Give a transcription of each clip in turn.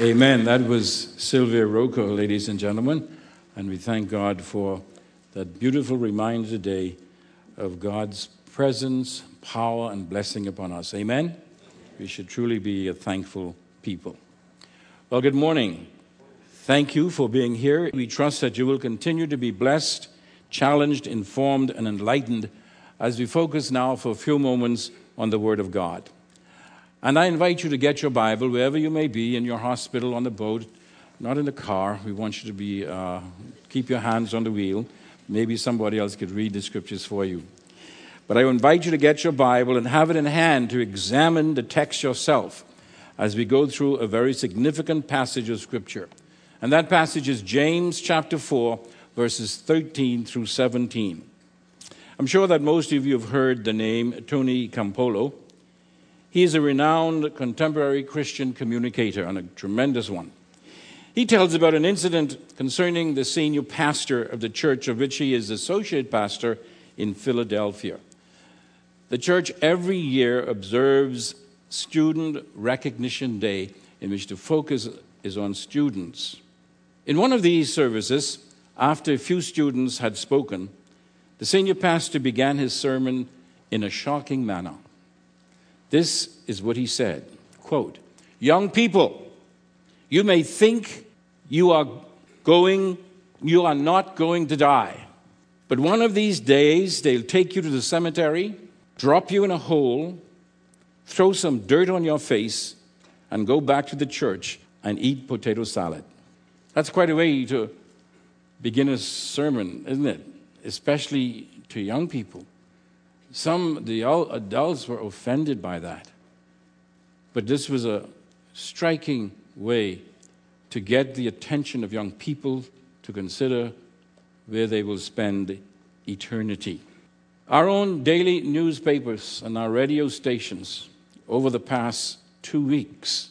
Amen. That was Sylvia Rocco, ladies and gentlemen. And we thank God for that beautiful reminder today of God's presence, power, and blessing upon us. Amen. We should truly be a thankful people. Well, good morning. Thank you for being here. We trust that you will continue to be blessed, challenged, informed, and enlightened as we focus now for a few moments on the Word of God. And I invite you to get your Bible wherever you may be in your hospital, on the boat, not in the car. We want you to be, uh, keep your hands on the wheel. Maybe somebody else could read the scriptures for you. But I invite you to get your Bible and have it in hand to examine the text yourself as we go through a very significant passage of Scripture. And that passage is James chapter 4, verses 13 through 17. I'm sure that most of you have heard the name Tony Campolo. He is a renowned contemporary Christian communicator and a tremendous one. He tells about an incident concerning the senior pastor of the church of which he is associate pastor in Philadelphia. The church every year observes Student Recognition Day, in which the focus is on students. In one of these services, after a few students had spoken, the senior pastor began his sermon in a shocking manner. This is what he said quote, Young people, you may think you are going, you are not going to die. But one of these days, they'll take you to the cemetery, drop you in a hole, throw some dirt on your face, and go back to the church and eat potato salad. That's quite a way to begin a sermon, isn't it? Especially to young people. Some, the adults were offended by that. But this was a striking way to get the attention of young people to consider where they will spend eternity. Our own daily newspapers and our radio stations over the past two weeks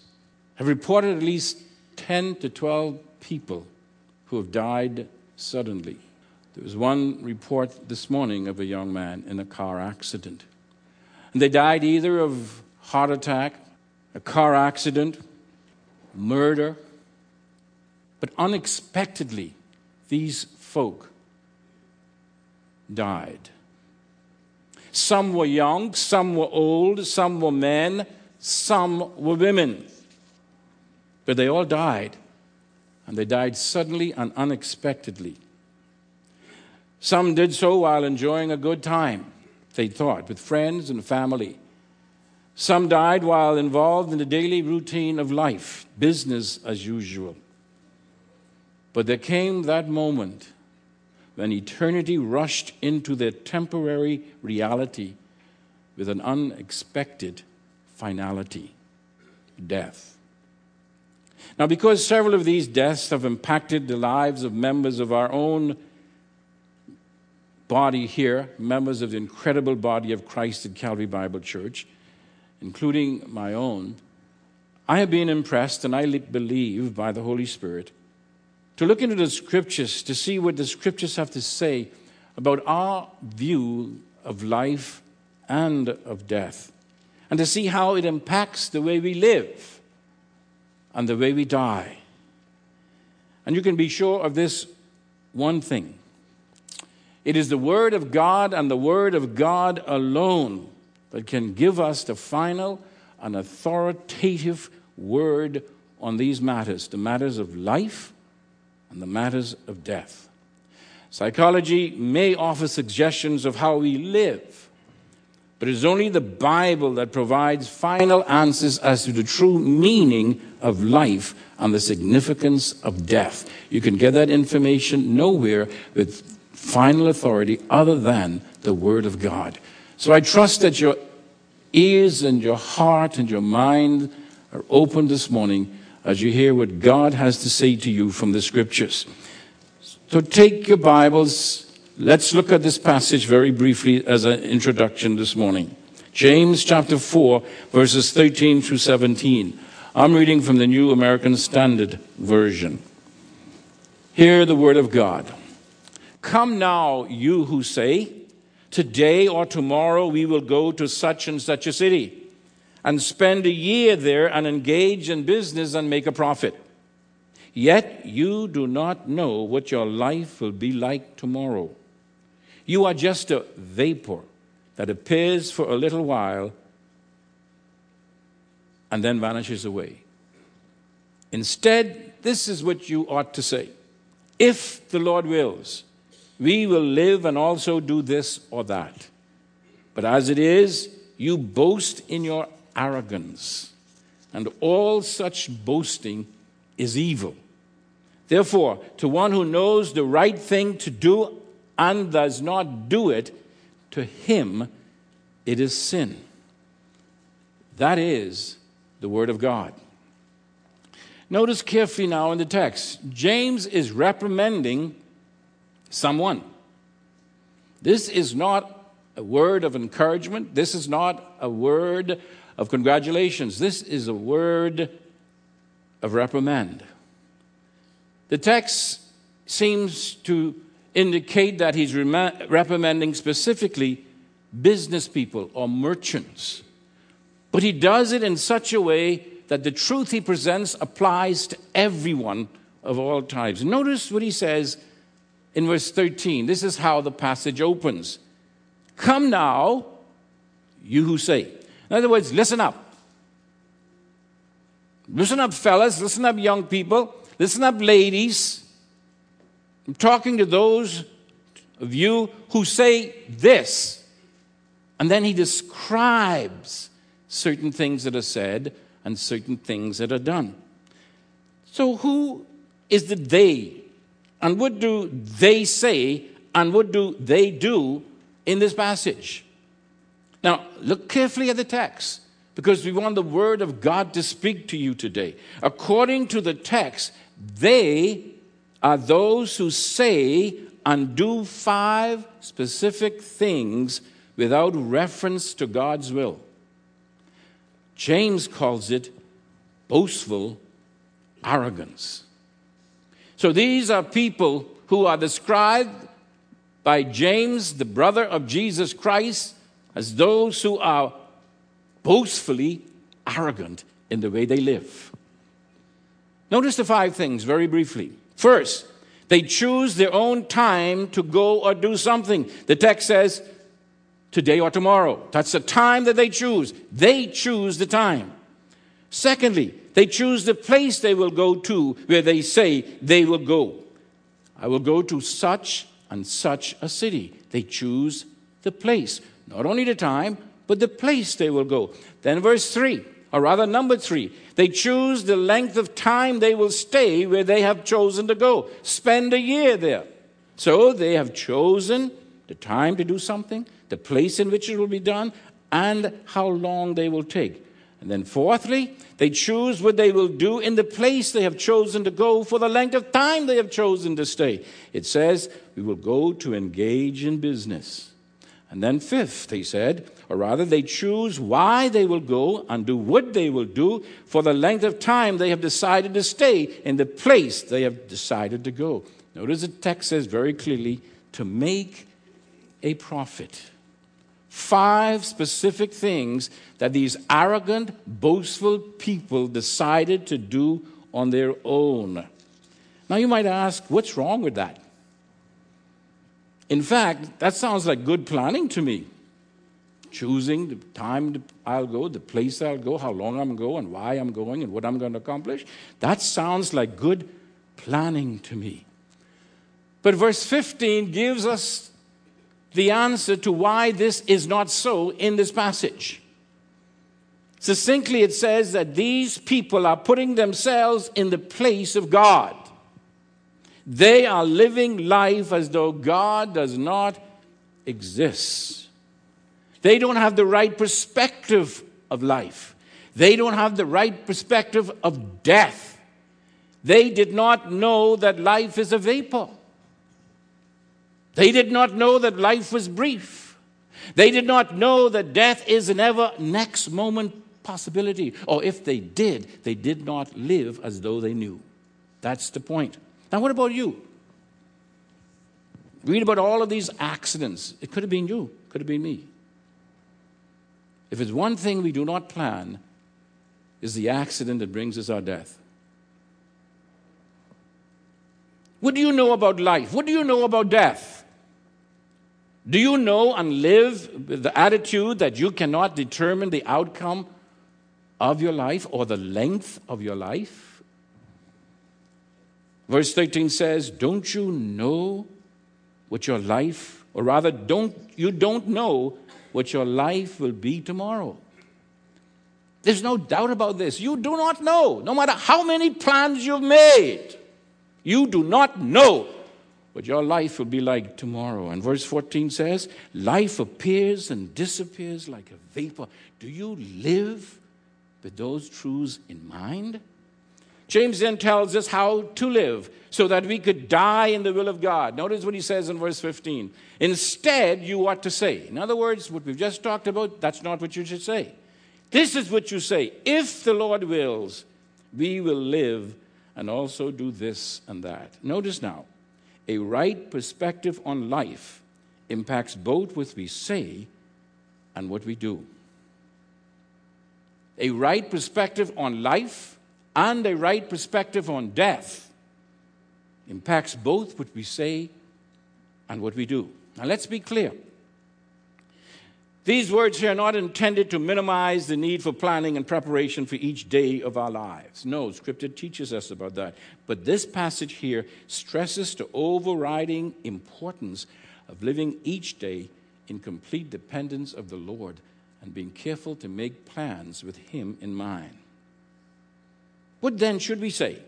have reported at least 10 to 12 people who have died suddenly. There was one report this morning of a young man in a car accident. And they died either of heart attack, a car accident, murder. But unexpectedly, these folk died. Some were young, some were old, some were men, some were women. But they all died. And they died suddenly and unexpectedly. Some did so while enjoying a good time, they thought, with friends and family. Some died while involved in the daily routine of life, business as usual. But there came that moment when eternity rushed into their temporary reality with an unexpected finality death. Now, because several of these deaths have impacted the lives of members of our own body here, members of the incredible body of Christ at Calvary Bible Church, including my own, I have been impressed and I believe by the Holy Spirit to look into the scriptures to see what the scriptures have to say about our view of life and of death, and to see how it impacts the way we live and the way we die. And you can be sure of this one thing it is the Word of God and the Word of God alone that can give us the final and authoritative word on these matters the matters of life and the matters of death. Psychology may offer suggestions of how we live, but it is only the Bible that provides final answers as to the true meaning of life and the significance of death. You can get that information nowhere with final authority other than the Word of God. So I trust that your ears and your heart and your mind are open this morning as you hear what God has to say to you from the Scriptures. So take your Bibles. Let's look at this passage very briefly as an introduction this morning. James chapter 4, verses 13 through 17. I'm reading from the New American Standard Version. Hear the word of God. Come now, you who say, Today or tomorrow we will go to such and such a city, and spend a year there and engage in business and make a profit. Yet you do not know what your life will be like tomorrow. You are just a vapor that appears for a little while and then vanishes away. Instead, this is what you ought to say If the Lord wills, we will live and also do this or that. But as it is, you boast in your arrogance, and all such boasting is evil. Therefore, to one who knows the right thing to do and does not do it, to him it is sin. That is the Word of God. Notice carefully now in the text, James is reprimanding someone. This is not a word of encouragement. This is not a word of congratulations. This is a word of reprimand. The text seems to indicate that he's reprimanding specifically business people or merchants. But he does it in such a way that the truth he presents applies to everyone of all types. Notice what he says in verse 13. This is how the passage opens Come now, you who say. In other words, listen up. Listen up, fellas. Listen up, young people. Listen up, ladies. I'm talking to those of you who say this. And then he describes certain things that are said and certain things that are done. So, who is the they? And what do they say? And what do they do in this passage? Now, look carefully at the text because we want the word of God to speak to you today. According to the text, they are those who say and do five specific things without reference to God's will. James calls it boastful arrogance. So these are people who are described by James, the brother of Jesus Christ, as those who are boastfully arrogant in the way they live. Notice the five things very briefly. First, they choose their own time to go or do something. The text says, today or tomorrow. That's the time that they choose. They choose the time. Secondly, they choose the place they will go to where they say they will go. I will go to such and such a city. They choose the place. Not only the time, but the place they will go. Then, verse 3, or rather, number 3, they choose the length of time they will stay where they have chosen to go. Spend a year there. So they have chosen the time to do something, the place in which it will be done, and how long they will take. And then, fourthly, they choose what they will do in the place they have chosen to go for the length of time they have chosen to stay. It says, We will go to engage in business. And then, fifth, he said, or rather, they choose why they will go and do what they will do for the length of time they have decided to stay in the place they have decided to go. Notice the text says very clearly to make a profit five specific things that these arrogant, boastful people decided to do on their own. Now, you might ask, what's wrong with that? In fact, that sounds like good planning to me. Choosing the time I'll go, the place I'll go, how long I'm going, and why I'm going, and what I'm going to accomplish. That sounds like good planning to me. But verse 15 gives us the answer to why this is not so in this passage. Succinctly, it says that these people are putting themselves in the place of God. They are living life as though God does not exist. They don't have the right perspective of life. They don't have the right perspective of death. They did not know that life is a vapor. They did not know that life was brief. They did not know that death is an ever next moment possibility. Or if they did, they did not live as though they knew. That's the point. Now, what about you? Read about all of these accidents. It could have been you, could have been me. if it's one thing we do not plan, is the accident that brings us our death. What do you know about life? What do you know about death? Do you know and live with the attitude that you cannot determine the outcome of your life or the length of your life? Verse 13 says, Don't you know what your life, or rather, don't, you don't know what your life will be tomorrow. There's no doubt about this. You do not know, no matter how many plans you've made, you do not know what your life will be like tomorrow. And verse 14 says, Life appears and disappears like a vapor. Do you live with those truths in mind? James then tells us how to live so that we could die in the will of God. Notice what he says in verse 15. Instead, you ought to say. In other words, what we've just talked about, that's not what you should say. This is what you say. If the Lord wills, we will live and also do this and that. Notice now, a right perspective on life impacts both what we say and what we do. A right perspective on life and a right perspective on death impacts both what we say and what we do. Now, let's be clear. These words here are not intended to minimize the need for planning and preparation for each day of our lives. No, Scripture teaches us about that. But this passage here stresses the overriding importance of living each day in complete dependence of the Lord and being careful to make plans with Him in mind. What then should we say?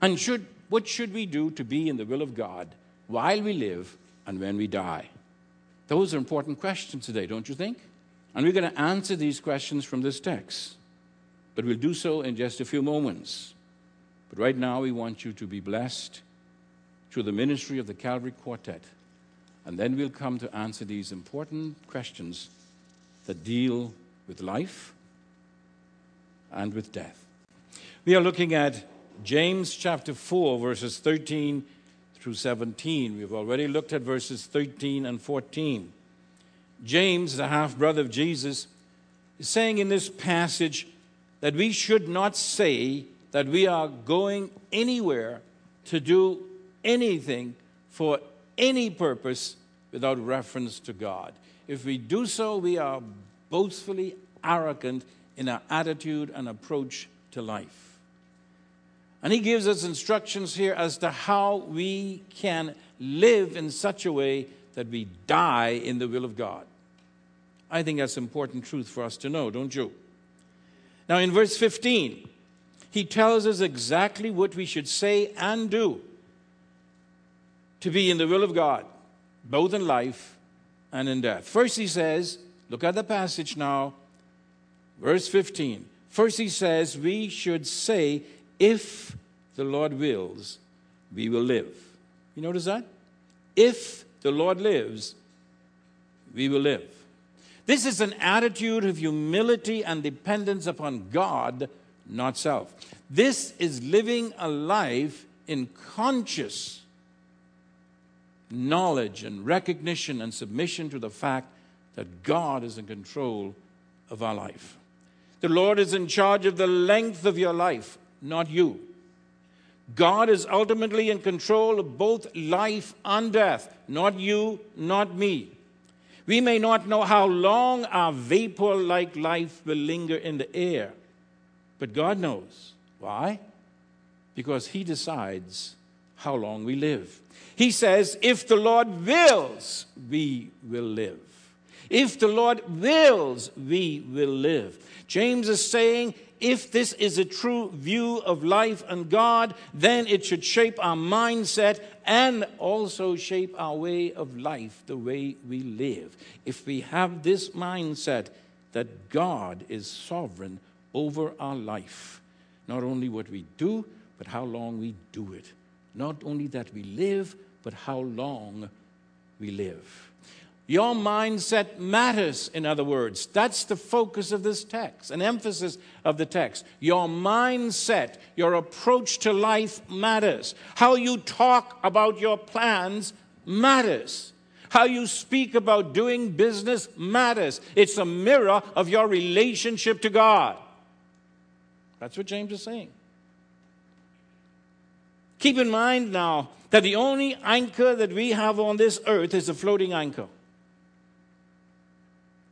And should, what should we do to be in the will of God while we live and when we die? Those are important questions today, don't you think? And we're going to answer these questions from this text. But we'll do so in just a few moments. But right now, we want you to be blessed through the ministry of the Calvary Quartet. And then we'll come to answer these important questions that deal with life and with death. We are looking at James chapter 4, verses 13 through 17. We've already looked at verses 13 and 14. James, the half brother of Jesus, is saying in this passage that we should not say that we are going anywhere to do anything for any purpose without reference to God. If we do so, we are boastfully arrogant in our attitude and approach to life. And he gives us instructions here as to how we can live in such a way that we die in the will of God. I think that's important truth for us to know, don't you? Now, in verse 15, he tells us exactly what we should say and do to be in the will of God, both in life and in death. First, he says, look at the passage now, verse 15. First, he says, we should say if the Lord wills, we will live. You notice that? If the Lord lives, we will live. This is an attitude of humility and dependence upon God, not self. This is living a life in conscious knowledge and recognition and submission to the fact that God is in control of our life. The Lord is in charge of the length of your life, not you. God is ultimately in control of both life and death, not you, not me. We may not know how long our vapor like life will linger in the air, but God knows. Why? Because He decides how long we live. He says, If the Lord wills, we will live. If the Lord wills, we will live. James is saying, if this is a true view of life and God, then it should shape our mindset and also shape our way of life, the way we live. If we have this mindset that God is sovereign over our life, not only what we do, but how long we do it. Not only that we live, but how long we live. Your mindset matters, in other words. That's the focus of this text, an emphasis of the text. Your mindset, your approach to life matters. How you talk about your plans matters. How you speak about doing business matters. It's a mirror of your relationship to God. That's what James is saying. Keep in mind now that the only anchor that we have on this earth is a floating anchor.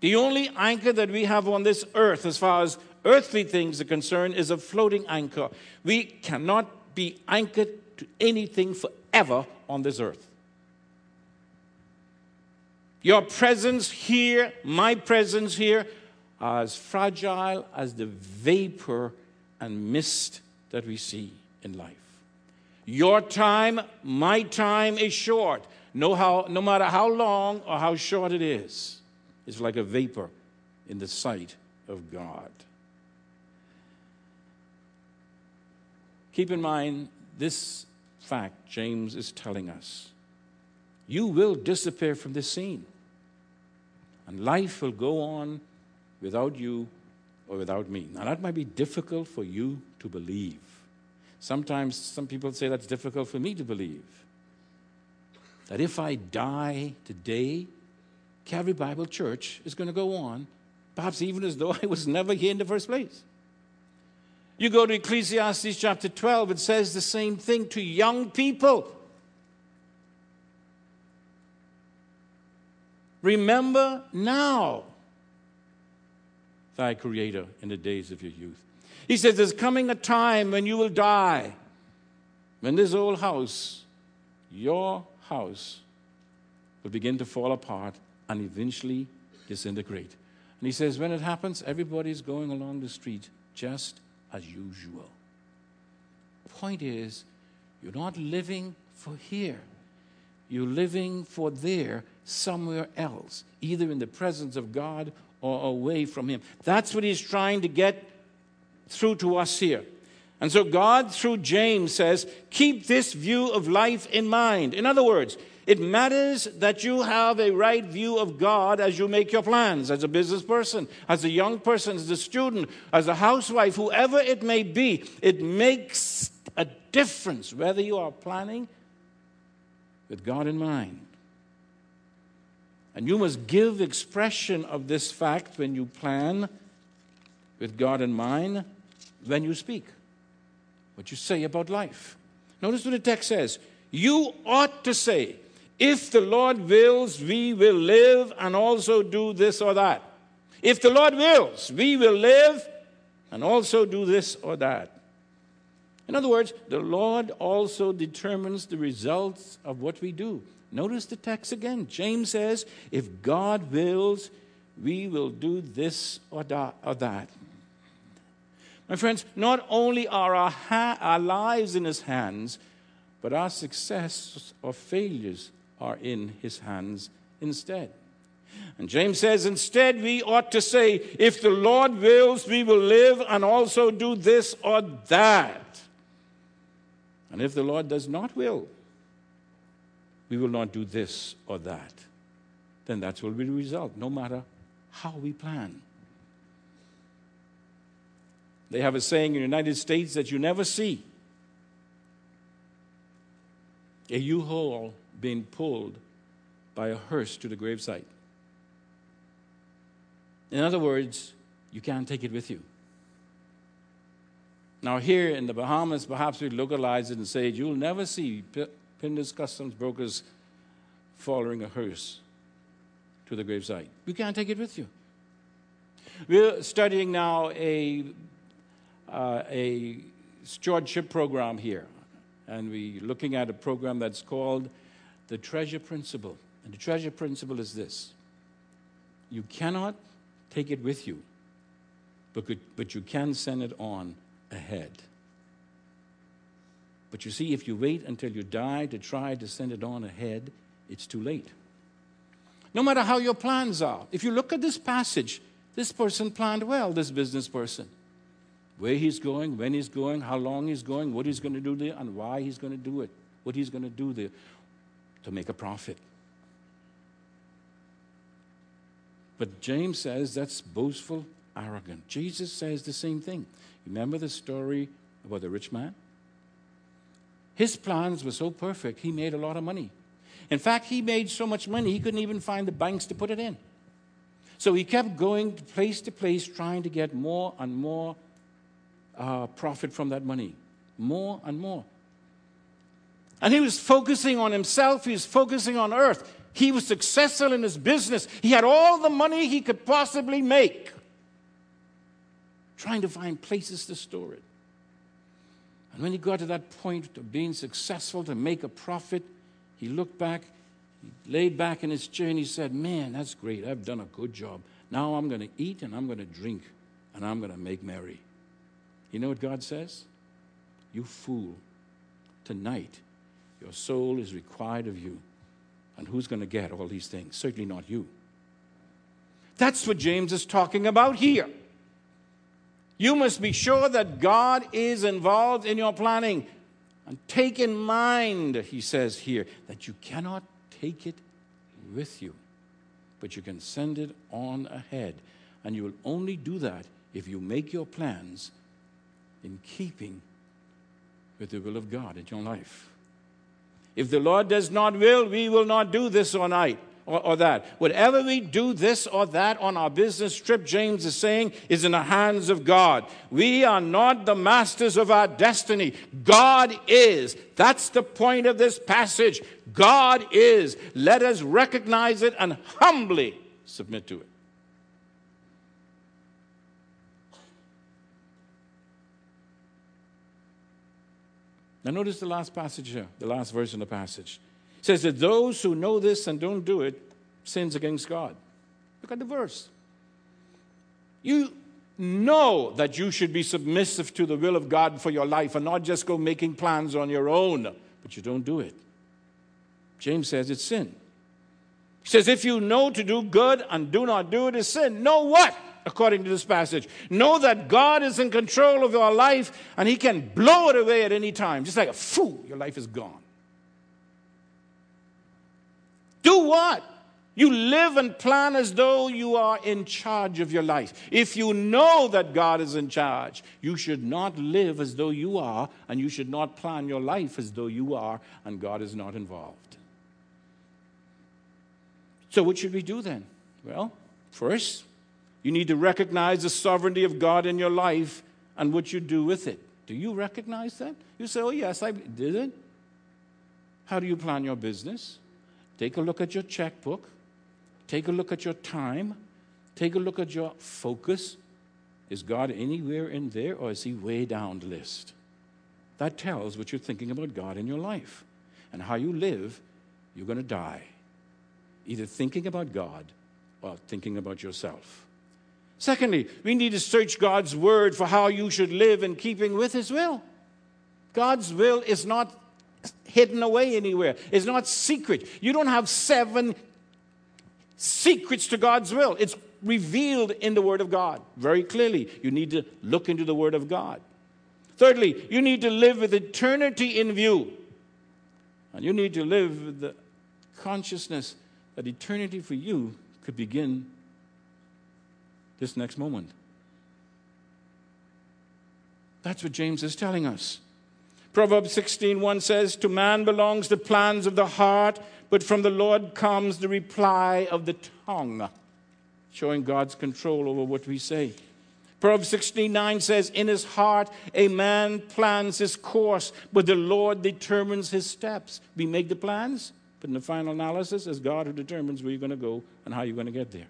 The only anchor that we have on this earth, as far as earthly things are concerned, is a floating anchor. We cannot be anchored to anything forever on this earth. Your presence here, my presence here, are as fragile as the vapor and mist that we see in life. Your time, my time is short. No, how, no matter how long or how short it is, it's like a vapor in the sight of God. Keep in mind this fact James is telling us. You will disappear from this scene, and life will go on without you or without me. Now, that might be difficult for you to believe. Sometimes some people say that's difficult for me to believe. That if I die today, Calvary Bible Church is going to go on, perhaps even as though I was never here in the first place. You go to Ecclesiastes chapter 12, it says the same thing to young people. Remember now thy Creator in the days of your youth. He says, There's coming a time when you will die, when this old house, your house, will begin to fall apart and eventually disintegrate. And he says, When it happens, everybody's going along the street just as usual. Point is, you're not living for here. You're living for there, somewhere else, either in the presence of God or away from Him. That's what He's trying to get through to us here. And so, God, through James, says, keep this view of life in mind. In other words, it matters that you have a right view of God as you make your plans, as a business person, as a young person, as a student, as a housewife, whoever it may be. It makes a difference whether you are planning with God in mind. And you must give expression of this fact when you plan with God in mind, when you speak, what you say about life. Notice what the text says. You ought to say, if the Lord wills, we will live and also do this or that. If the Lord wills, we will live and also do this or that. In other words, the Lord also determines the results of what we do. Notice the text again. James says, if God wills, we will do this or that. My friends, not only are our, ha- our lives in His hands, but our success or failures are in his hands instead. And James says, instead, we ought to say, if the Lord wills, we will live and also do this or that. And if the Lord does not will, we will not do this or that. Then that's what will be the result, no matter how we plan. They have a saying in the United States that you never see a U-Haul being pulled by a hearse to the gravesite. In other words, you can't take it with you. Now, here in the Bahamas, perhaps we localize it and say, you'll never see Pinder's Customs brokers following a hearse to the gravesite. You can't take it with you. We're studying now a, uh, a stewardship program here, and we're looking at a program that's called the treasure principle. And the treasure principle is this you cannot take it with you, but, but you can send it on ahead. But you see, if you wait until you die to try to send it on ahead, it's too late. No matter how your plans are, if you look at this passage, this person planned well, this business person. Where he's going, when he's going, how long he's going, what he's going to do there, and why he's going to do it, what he's going to do there to make a profit. But James says that's boastful, arrogant. Jesus says the same thing. Remember the story about the rich man? His plans were so perfect, he made a lot of money. In fact, he made so much money he couldn't even find the banks to put it in. So he kept going place to place trying to get more and more uh, profit from that money. More and more. And he was focusing on himself, he was focusing on earth. He was successful in his business. He had all the money he could possibly make, trying to find places to store it. And when he got to that point of being successful to make a profit, he looked back, he laid back in his chair, and he said, Man, that's great. I've done a good job. Now I'm going to eat and I'm going to drink and I'm going to make merry. You know what God says? You fool. Tonight, your soul is required of you. And who's going to get all these things? Certainly not you. That's what James is talking about here. You must be sure that God is involved in your planning. And take in mind, he says here, that you cannot take it with you, but you can send it on ahead. And you will only do that if you make your plans in keeping with the will of God in your life. If the Lord does not will, we will not do this or night or, or, that. Whatever we do, this or that on our business trip, James is saying, is in the hands of God. We are not the masters of our destiny. God is. That's the point of this passage. God is. Let us recognize it and humbly submit to it. Now, notice the last passage here, the last verse in the passage. It says that those who know this and don't do it sins against God. Look at the verse. You know that you should be submissive to the will of God for your life and not just go making plans on your own, but you don't do it. James says it's sin. He says, if you know to do good and do not do it is sin. Know what? According to this passage. Know that God is in control of your life and He can blow it away at any time. Just like a fool, your life is gone. Do what? You live and plan as though you are in charge of your life. If you know that God is in charge, you should not live as though you are, and you should not plan your life as though you are, and God is not involved. So, what should we do then? Well, first, you need to recognize the sovereignty of God in your life and what you do with it. Do you recognize that? You say, Oh, yes, I did it. How do you plan your business? Take a look at your checkbook. Take a look at your time. Take a look at your focus. Is God anywhere in there or is He way down the list? That tells what you're thinking about God in your life. And how you live, you're going to die. Either thinking about God or thinking about yourself. Secondly, we need to search God's word for how you should live in keeping with His will. God's will is not hidden away anywhere, it's not secret. You don't have seven secrets to God's will. It's revealed in the Word of God very clearly. You need to look into the Word of God. Thirdly, you need to live with eternity in view. And you need to live with the consciousness that eternity for you could begin this next moment. That's what James is telling us. Proverbs 16:1 says, "To man belongs the plans of the heart, but from the Lord comes the reply of the tongue," showing God's control over what we say. Proverbs 16:9 says, "In his heart a man plans his course, but the Lord determines his steps." We make the plans, but in the final analysis, it's God who determines where you're going to go and how you're going to get there.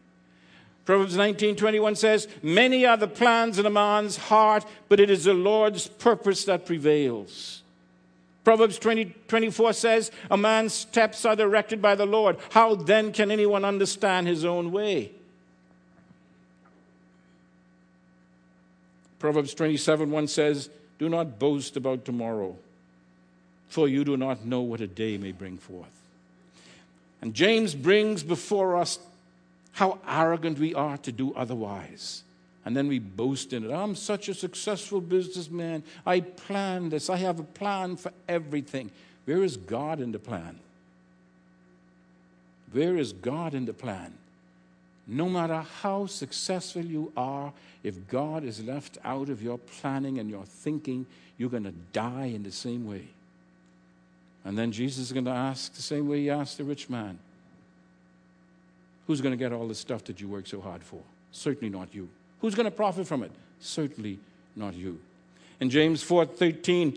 Proverbs 19:21 says, "Many are the plans in a man's heart, but it is the Lord's purpose that prevails." Proverbs 20, 24 says, A man's steps are directed by the Lord. How then can anyone understand his own way? Proverbs 27 1 says, Do not boast about tomorrow, for you do not know what a day may bring forth. And James brings before us how arrogant we are to do otherwise. And then we boast in it. I'm such a successful businessman. I plan this. I have a plan for everything. Where is God in the plan? Where is God in the plan? No matter how successful you are, if God is left out of your planning and your thinking, you're going to die in the same way. And then Jesus is going to ask the same way he asked the rich man Who's going to get all the stuff that you work so hard for? Certainly not you. Who's going to profit from it? Certainly not you. In James 4:13,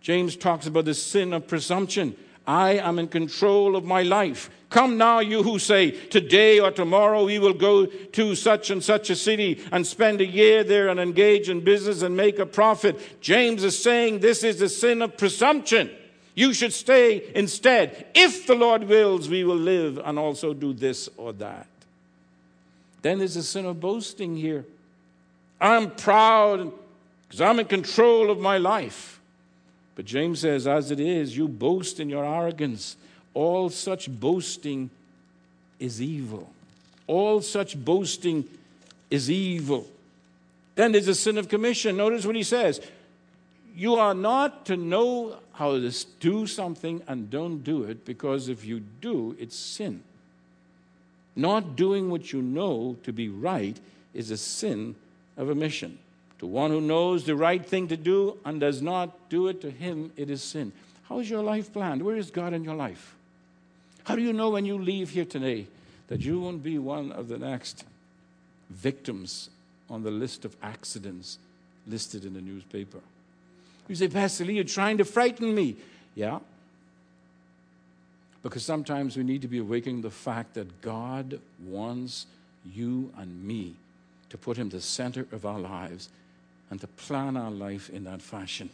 James talks about the sin of presumption. I am in control of my life. Come now, you who say, Today or tomorrow we will go to such and such a city and spend a year there and engage in business and make a profit. James is saying this is the sin of presumption. You should stay instead. If the Lord wills, we will live and also do this or that. Then there's a sin of boasting here. I'm proud because I'm in control of my life. But James says, as it is, you boast in your arrogance. All such boasting is evil. All such boasting is evil. Then there's a sin of commission. Notice what he says. You are not to know how to do something and don't do it because if you do, it's sin. Not doing what you know to be right is a sin of omission. To one who knows the right thing to do and does not do it, to him it is sin. How is your life planned? Where is God in your life? How do you know when you leave here today that you won't be one of the next victims on the list of accidents listed in the newspaper? You say, Pastor Lee, you're trying to frighten me. Yeah. Because sometimes we need to be awakening the fact that God wants you and me to put Him the center of our lives and to plan our life in that fashion.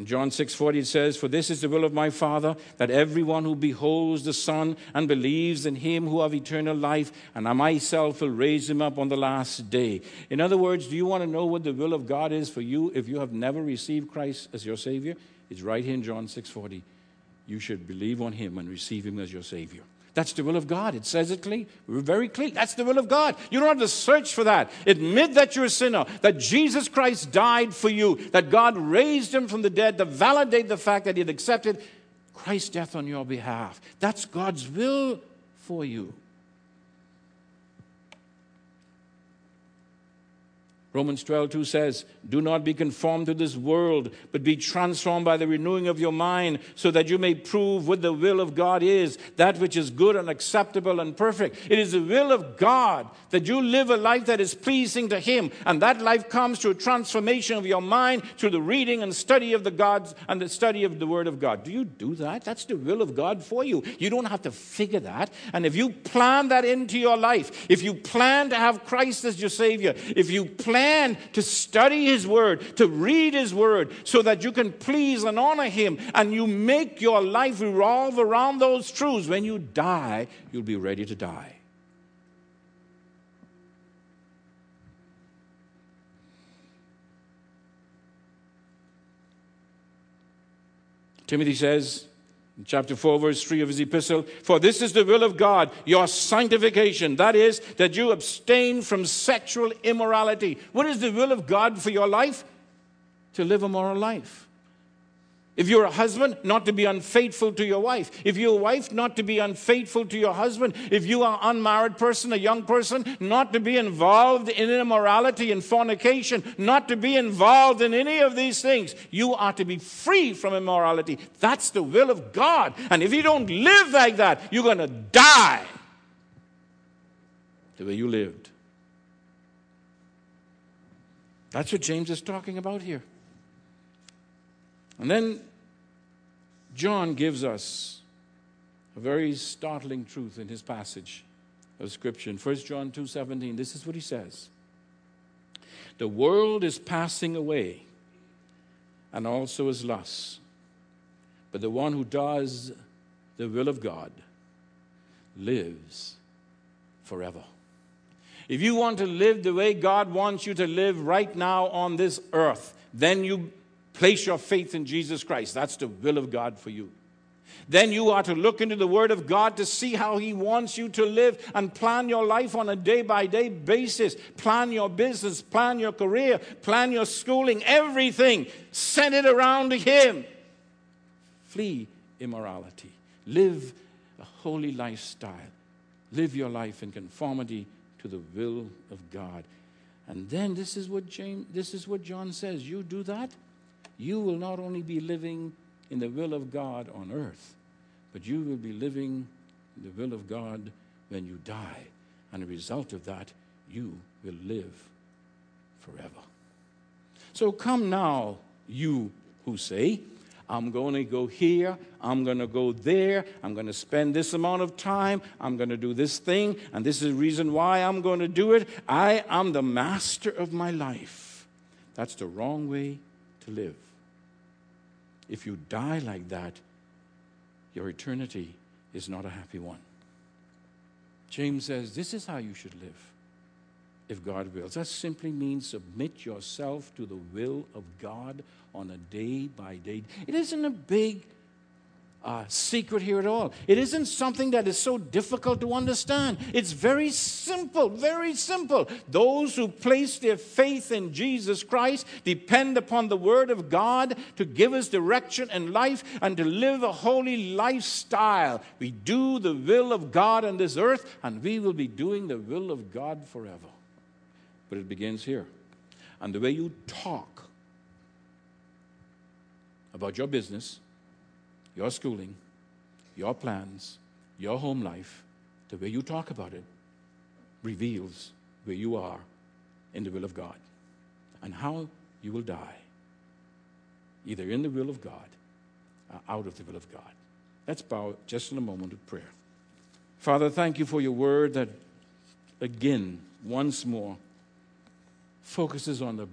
In John 6:40 it says, "For this is the will of my Father, that everyone who beholds the Son and believes in him who have eternal life, and I myself will raise him up on the last day." In other words, do you want to know what the will of God is for you if you have never received Christ as your savior? It's right here in John 6:40. You should believe on him and receive him as your savior. That's the will of God. It says it clear, very clear. That's the will of God. You don't have to search for that. Admit that you're a sinner, that Jesus Christ died for you, that God raised him from the dead to validate the fact that he had accepted Christ's death on your behalf. That's God's will for you. Romans 12, 2 says, Do not be conformed to this world, but be transformed by the renewing of your mind, so that you may prove what the will of God is, that which is good and acceptable and perfect. It is the will of God that you live a life that is pleasing to Him, and that life comes through transformation of your mind, through the reading and study of the gods and the study of the Word of God. Do you do that? That's the will of God for you. You don't have to figure that. And if you plan that into your life, if you plan to have Christ as your Savior, if you plan to study His Word, to read His Word, so that you can please and honor Him, and you make your life revolve around those truths. When you die, you'll be ready to die. Timothy says, in chapter 4, verse 3 of his epistle, For this is the will of God, your sanctification. That is, that you abstain from sexual immorality. What is the will of God for your life? To live a moral life. If you're a husband, not to be unfaithful to your wife. If you're a wife, not to be unfaithful to your husband. If you are unmarried person, a young person, not to be involved in immorality and fornication, not to be involved in any of these things. You are to be free from immorality. That's the will of God. And if you don't live like that, you're going to die the way you lived. That's what James is talking about here. And then John gives us a very startling truth in his passage of scripture. In 1 John 2:17 this is what he says. The world is passing away and also is lusts but the one who does the will of God lives forever. If you want to live the way God wants you to live right now on this earth then you Place your faith in Jesus Christ. That's the will of God for you. Then you are to look into the Word of God to see how He wants you to live and plan your life on a day by day basis. Plan your business, plan your career, plan your schooling, everything. Send it around to Him. Flee immorality. Live a holy lifestyle. Live your life in conformity to the will of God. And then this is what James, this is what John says. You do that, you will not only be living in the will of God on earth, but you will be living in the will of God when you die. And a result of that, you will live forever. So come now, you who say, I'm going to go here, I'm going to go there, I'm going to spend this amount of time, I'm going to do this thing, and this is the reason why I'm going to do it. I am the master of my life. That's the wrong way to live. If you die like that, your eternity is not a happy one. James says this is how you should live if God wills. That simply means submit yourself to the will of God on a day by day. It isn't a big uh, secret here at all. It isn't something that is so difficult to understand. It's very simple, very simple. Those who place their faith in Jesus Christ depend upon the Word of God to give us direction in life and to live a holy lifestyle. We do the will of God on this earth, and we will be doing the will of God forever. But it begins here. And the way you talk about your business, your schooling, your plans, your home life, the way you talk about it reveals where you are in the will of God and how you will die, either in the will of God or out of the will of God. Let's bow just in a moment of prayer. Father, thank you for your word that, again, once more, focuses on the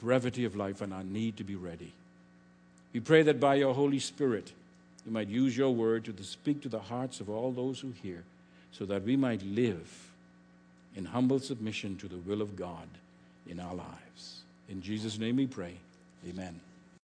brevity of life and our need to be ready. We pray that by your Holy Spirit, you might use your word to speak to the hearts of all those who hear, so that we might live in humble submission to the will of God in our lives. In Jesus' name we pray. Amen.